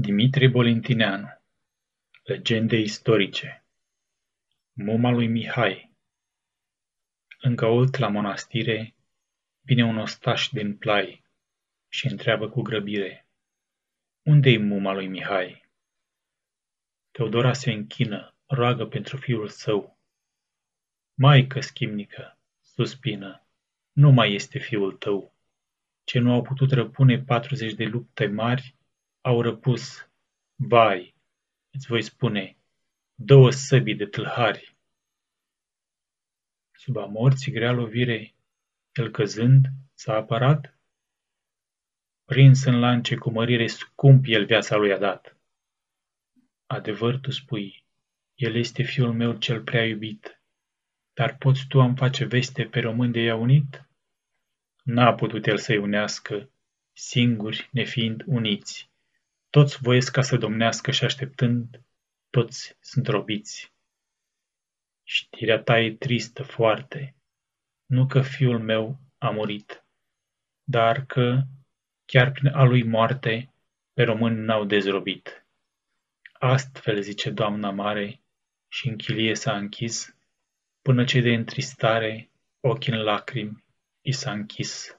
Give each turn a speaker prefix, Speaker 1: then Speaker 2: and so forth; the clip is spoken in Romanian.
Speaker 1: Dimitrie Bolintineanu Legende istorice Muma lui Mihai Lângă Olt la monastire vine un ostaș din plai și întreabă cu grăbire: Unde-i muma lui Mihai? Teodora se închină, roagă pentru fiul său. Maică schimnică, suspină, nu mai este fiul tău. Ce nu au putut răpune patruzeci de lupte mari, au răpus, vai, îți voi spune, două săbii de tâlhari. Sub a morții grea lovire, el căzând, s-a apărat? Prins în lance cu mărire scump el viața lui a dat. Adevăr tu spui, el este fiul meu cel prea iubit, dar poți tu am face veste pe român de ea unit? N-a putut el să-i unească, singuri nefiind uniți. Toți voiesc ca să domnească și așteptând, toți sunt robiți. Știrea ta e tristă foarte, nu că fiul meu a murit, dar că, chiar prin a lui moarte, pe român n-au dezrobit. Astfel zice doamna mare și în chilie s-a închis, până ce de întristare ochii în lacrimi i s-a închis.